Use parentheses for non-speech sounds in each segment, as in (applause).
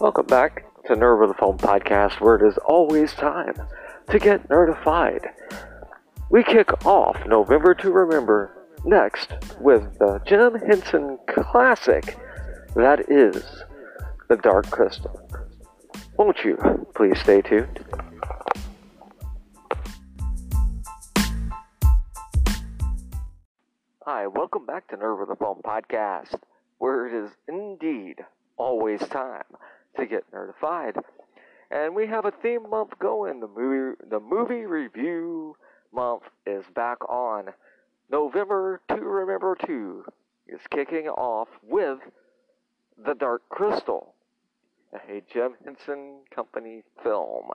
Welcome back to Nerd with a Phone podcast, where it is always time to get nerdified. We kick off November to Remember next with the Jim Henson classic that is The Dark Crystal. Won't you please stay tuned? Hi, welcome back to Nerd with a Phone podcast, where it is indeed always time to get nerdified. And we have a theme month going. The movie the movie review month is back on. November to Remember 2 is kicking off with The Dark Crystal, a Jim Henson Company film.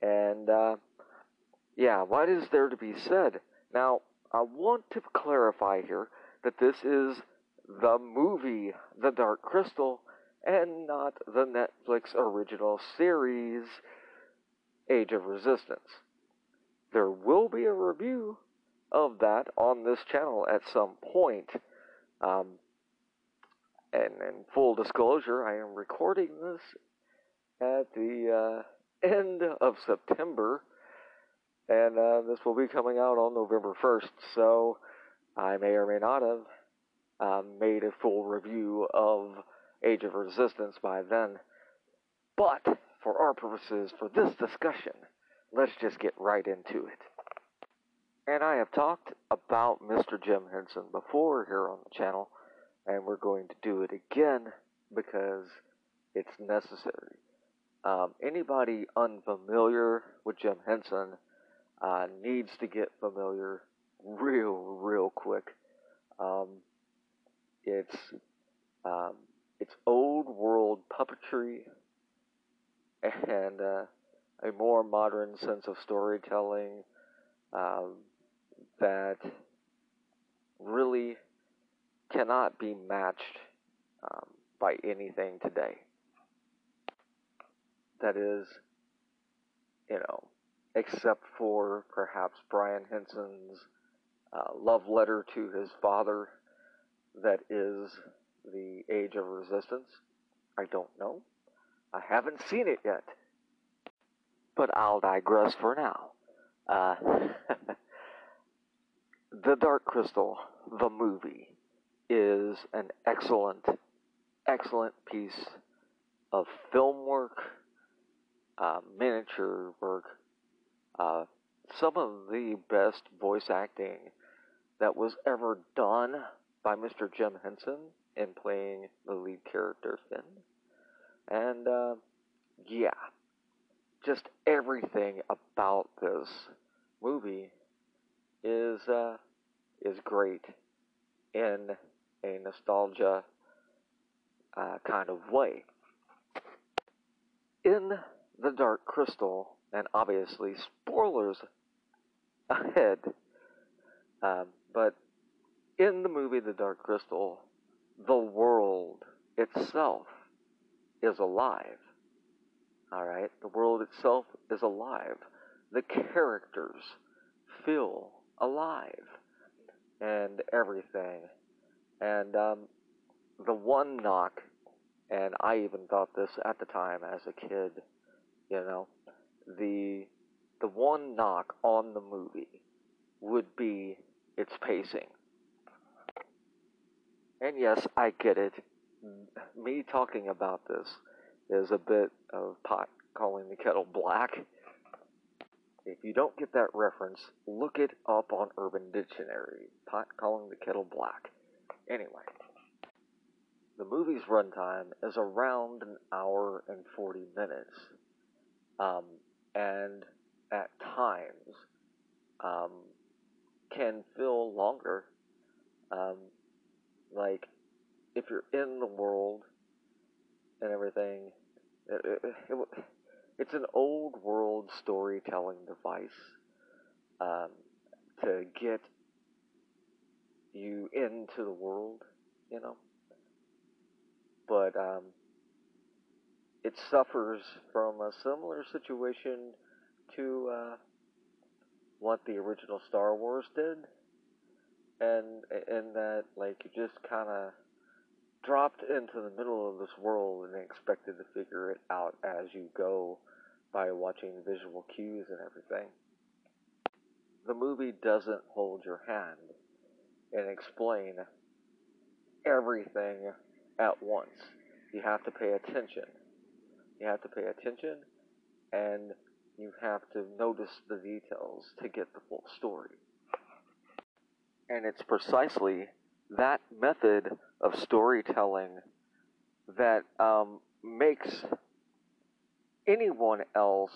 And uh, yeah, what is there to be said? Now, I want to clarify here that this is the movie The Dark Crystal and not the Netflix original series Age of Resistance. There will be a review of that on this channel at some point. Um, and in full disclosure, I am recording this at the uh, end of September, and uh, this will be coming out on November 1st. So I may or may not have um, made a full review of Age of Resistance by then. But for our purposes, for this discussion, let's just get right into it. And I have talked about Mr. Jim Henson before here on the channel, and we're going to do it again because it's necessary. Um, anybody unfamiliar with Jim Henson uh, needs to get familiar real, real quick. Um, it's um, it's old world puppetry and uh, a more modern sense of storytelling um, that really cannot be matched um, by anything today. That is, you know, except for perhaps Brian Henson's uh, love letter to his father, that is the Age of Resistance. I don't know. I haven't seen it yet. But I'll digress for now. Uh, (laughs) the Dark Crystal, the movie, is an excellent, excellent piece of film work, uh, miniature work, uh, some of the best voice acting that was ever done by Mr. Jim Henson in playing the lead character Finn. And uh, yeah, just everything about this movie is uh, is great in a nostalgia uh, kind of way. In the Dark Crystal, and obviously spoilers ahead, um, but in the movie The Dark Crystal, the world itself is alive. Alright? The world itself is alive. The characters feel alive. And everything. And um, the one knock, and I even thought this at the time as a kid, you know, the the one knock on the movie would be its pacing. And yes, I get it. Me talking about this is a bit of pot calling the kettle black. If you don't get that reference, look it up on Urban Dictionary. Pot calling the kettle black. Anyway, the movie's runtime is around an hour and 40 minutes. Um, and at times um, can feel longer. Um, like if you're in the world and everything, it, it, it, it's an old world storytelling device um, to get you into the world, you know. But um, it suffers from a similar situation to uh, what the original Star Wars did and and that like you just kind of dropped into the middle of this world and expected to figure it out as you go by watching visual cues and everything. The movie doesn't hold your hand and explain everything at once. You have to pay attention. You have to pay attention and you have to notice the details to get the full story. And it's precisely that method of storytelling that um, makes anyone else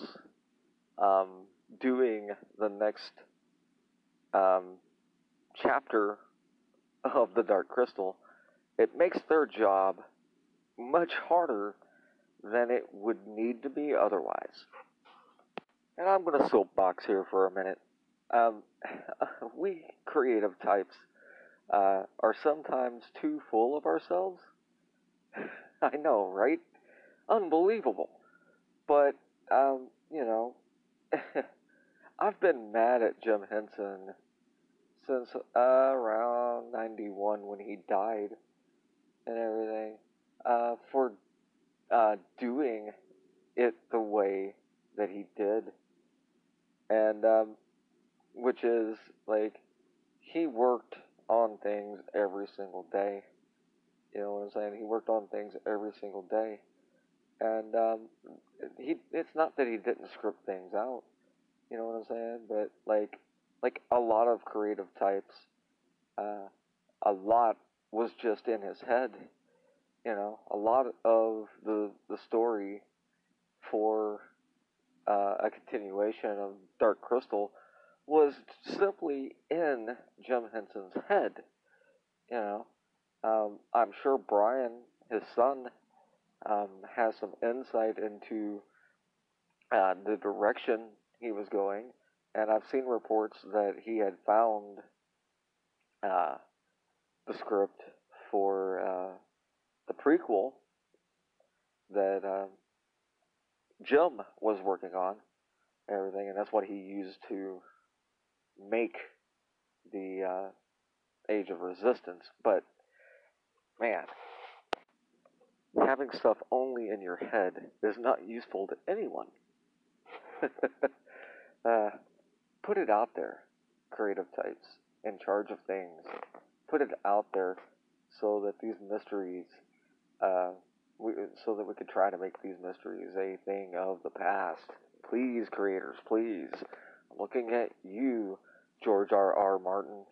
um, doing the next um, chapter of the Dark Crystal, it makes their job much harder than it would need to be otherwise. And I'm going to soapbox here for a minute. Um, (laughs) we creative types uh, are sometimes too full of ourselves. (laughs) I know, right? Unbelievable. But, um, you know, (laughs) I've been mad at Jim Henson since uh, around 91 when he died and everything uh, for uh, doing it the way that he did. And, um, which is like, he worked on things every single day. You know what I'm saying? He worked on things every single day. And, um, he, it's not that he didn't script things out. You know what I'm saying? But, like, like a lot of creative types, uh, a lot was just in his head. You know, a lot of the the story for uh, a continuation of Dark Crystal was simply in Jim Henson's head. You know, um, I'm sure Brian, his son, um, has some insight into uh, the direction he was going, and I've seen reports that he had found uh, the script for uh, the prequel that uh, Jim was working on, everything, and that's what he used to make the uh, Age of Resistance. But man, having stuff only in your head is not useful to anyone. (laughs) uh, put it out there, creative types in charge of things. Put it out there so that these mysteries, uh, we, so that we could try to make these mysteries a thing of the past. Please, creators, please. I'm looking at you, George R. R. Martin.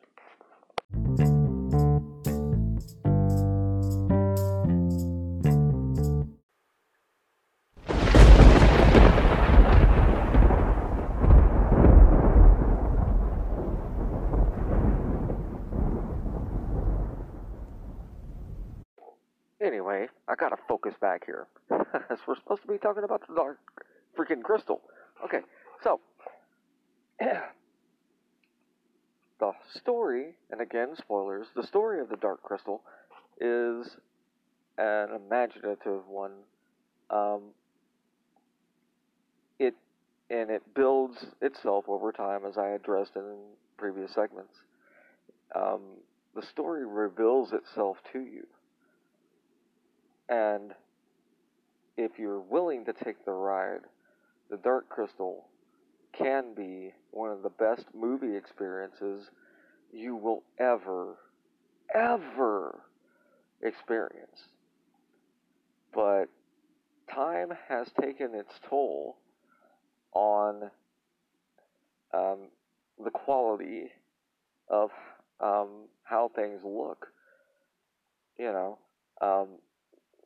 Anyway, I gotta focus back here. (laughs) we're supposed to be talking about the dark freaking crystal. Okay, so (clears throat) the story, and again, spoilers, the story of the Dark Crystal is an imaginative one. Um, it and it builds itself over time, as I addressed in previous segments. Um, the story reveals itself to you, and if you're willing to take the ride, the Dark Crystal can be one of the best movie experiences you will ever, ever experience. But time has taken its toll on um, the quality of um, how things look. You know, um,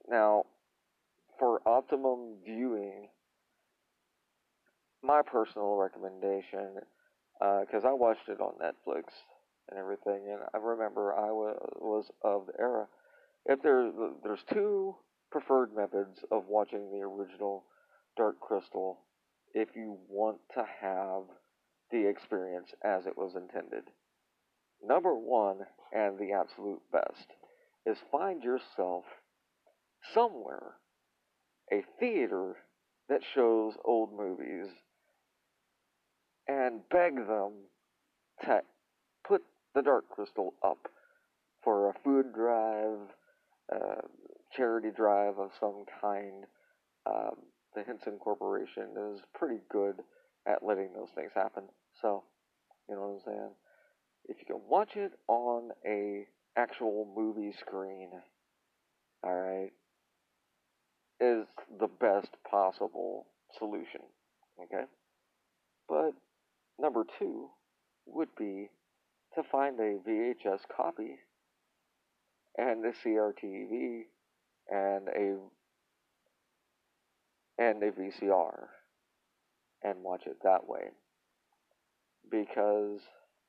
now for optimum viewing my personal recommendation, because uh, I watched it on Netflix and everything, and I remember I was, was of the era. If there, there's two preferred methods of watching the original Dark Crystal, if you want to have the experience as it was intended. Number one, and the absolute best, is find yourself somewhere a theater that shows old movies and beg them to put the Dark Crystal up for a food drive, uh, charity drive of some kind. Um, the Henson Corporation is pretty good at letting those things happen. So, you know what I'm saying? If you can watch it on a actual movie screen, all right, is the best possible solution. Okay? But number two would be to find a VHS copy and a CRTV and a and a VCR and watch it that way. Because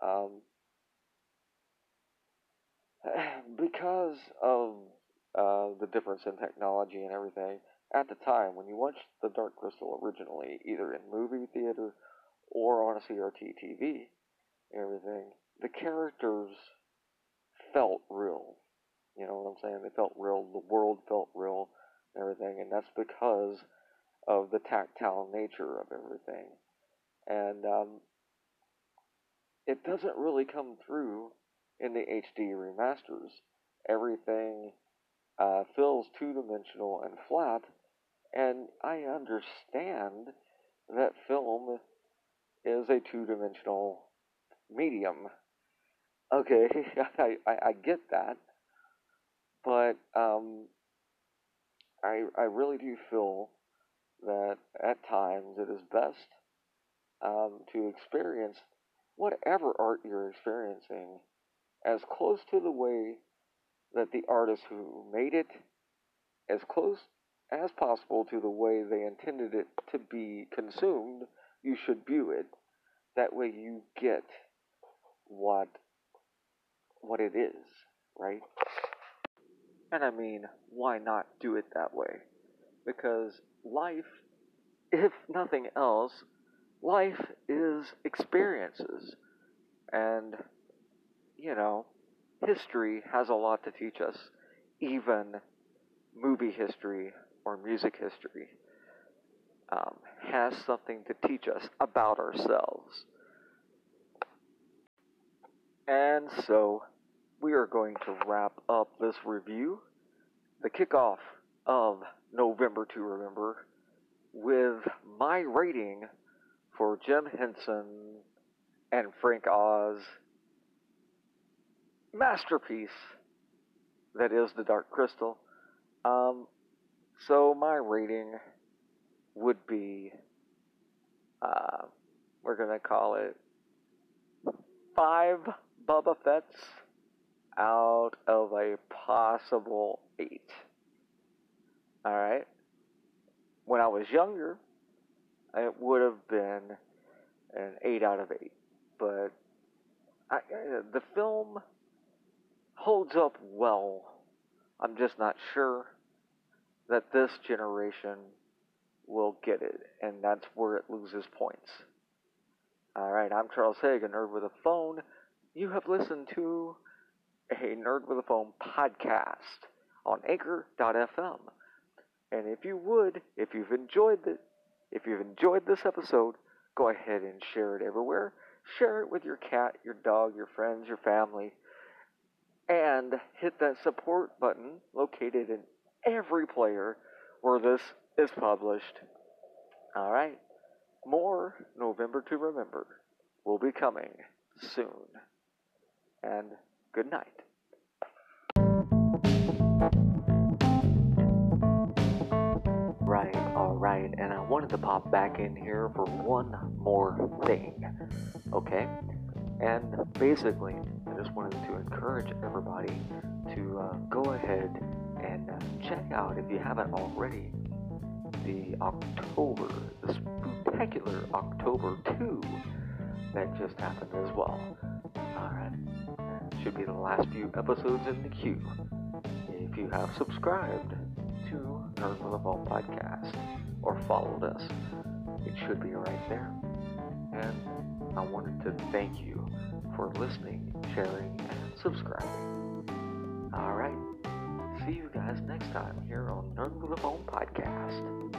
um, (sighs) because of uh, the difference in technology and everything at the time when you watched the Dark Crystal originally, either in movie theater or on a CRT TV, everything, the characters felt real. You know what I'm saying? They felt real. The world felt real, and everything, and that's because of the tactile nature of everything. And um, it doesn't really come through in the HD remasters. Everything uh, feels two dimensional and flat, and I understand that film is a two dimensional medium. Okay, (laughs) I, I, I, get that. But um, I, I really do feel that at times it is best um, to experience whatever art you're experiencing as close to the way that the artist who made it, as close as possible to the way they intended it to be consumed, you should view it. That way you get what what it is, right? And I mean, why not do it that way? Because life, if nothing else, life is experiences. And, you know, history has a lot to teach us, even movie history or music history um, has something to teach us about ourselves. And so we are going to wrap up this review, the kickoff of November to Remember, with my rating for Jim Henson and Frank Oz masterpiece that is The Dark Crystal. Um, so my rating would be, uh, we're gonna call it five Boba Fett's out of a possible eight. Alright? When I was younger, it would have been an 8 out of 8. But I, the film holds up well. I'm just not sure that this generation will get it, and that's where it loses points. Alright, I'm Charles Haig, a nerd with a phone. You have listened to a Nerd with a Phone podcast on Anchor.fm. And if you would, if you've enjoyed it, if you've enjoyed this episode, go ahead and share it everywhere. Share it with your cat, your dog, your friends, your family, and hit that support button located in every player where this is published. All right. More November to Remember will be coming soon. And good night. Right, alright, and I wanted to pop back in here for one more thing. Okay? And basically, I just wanted to encourage everybody to uh, go ahead and uh, check out, if you haven't already, the October, the spectacular October 2 that just happened as well. Alright, should be the last few episodes in the queue. If you have subscribed to Nerd Phone podcast or followed us, it should be right there. And I wanted to thank you for listening, sharing, and subscribing. Alright, see you guys next time here on Nerd with a Phone Podcast.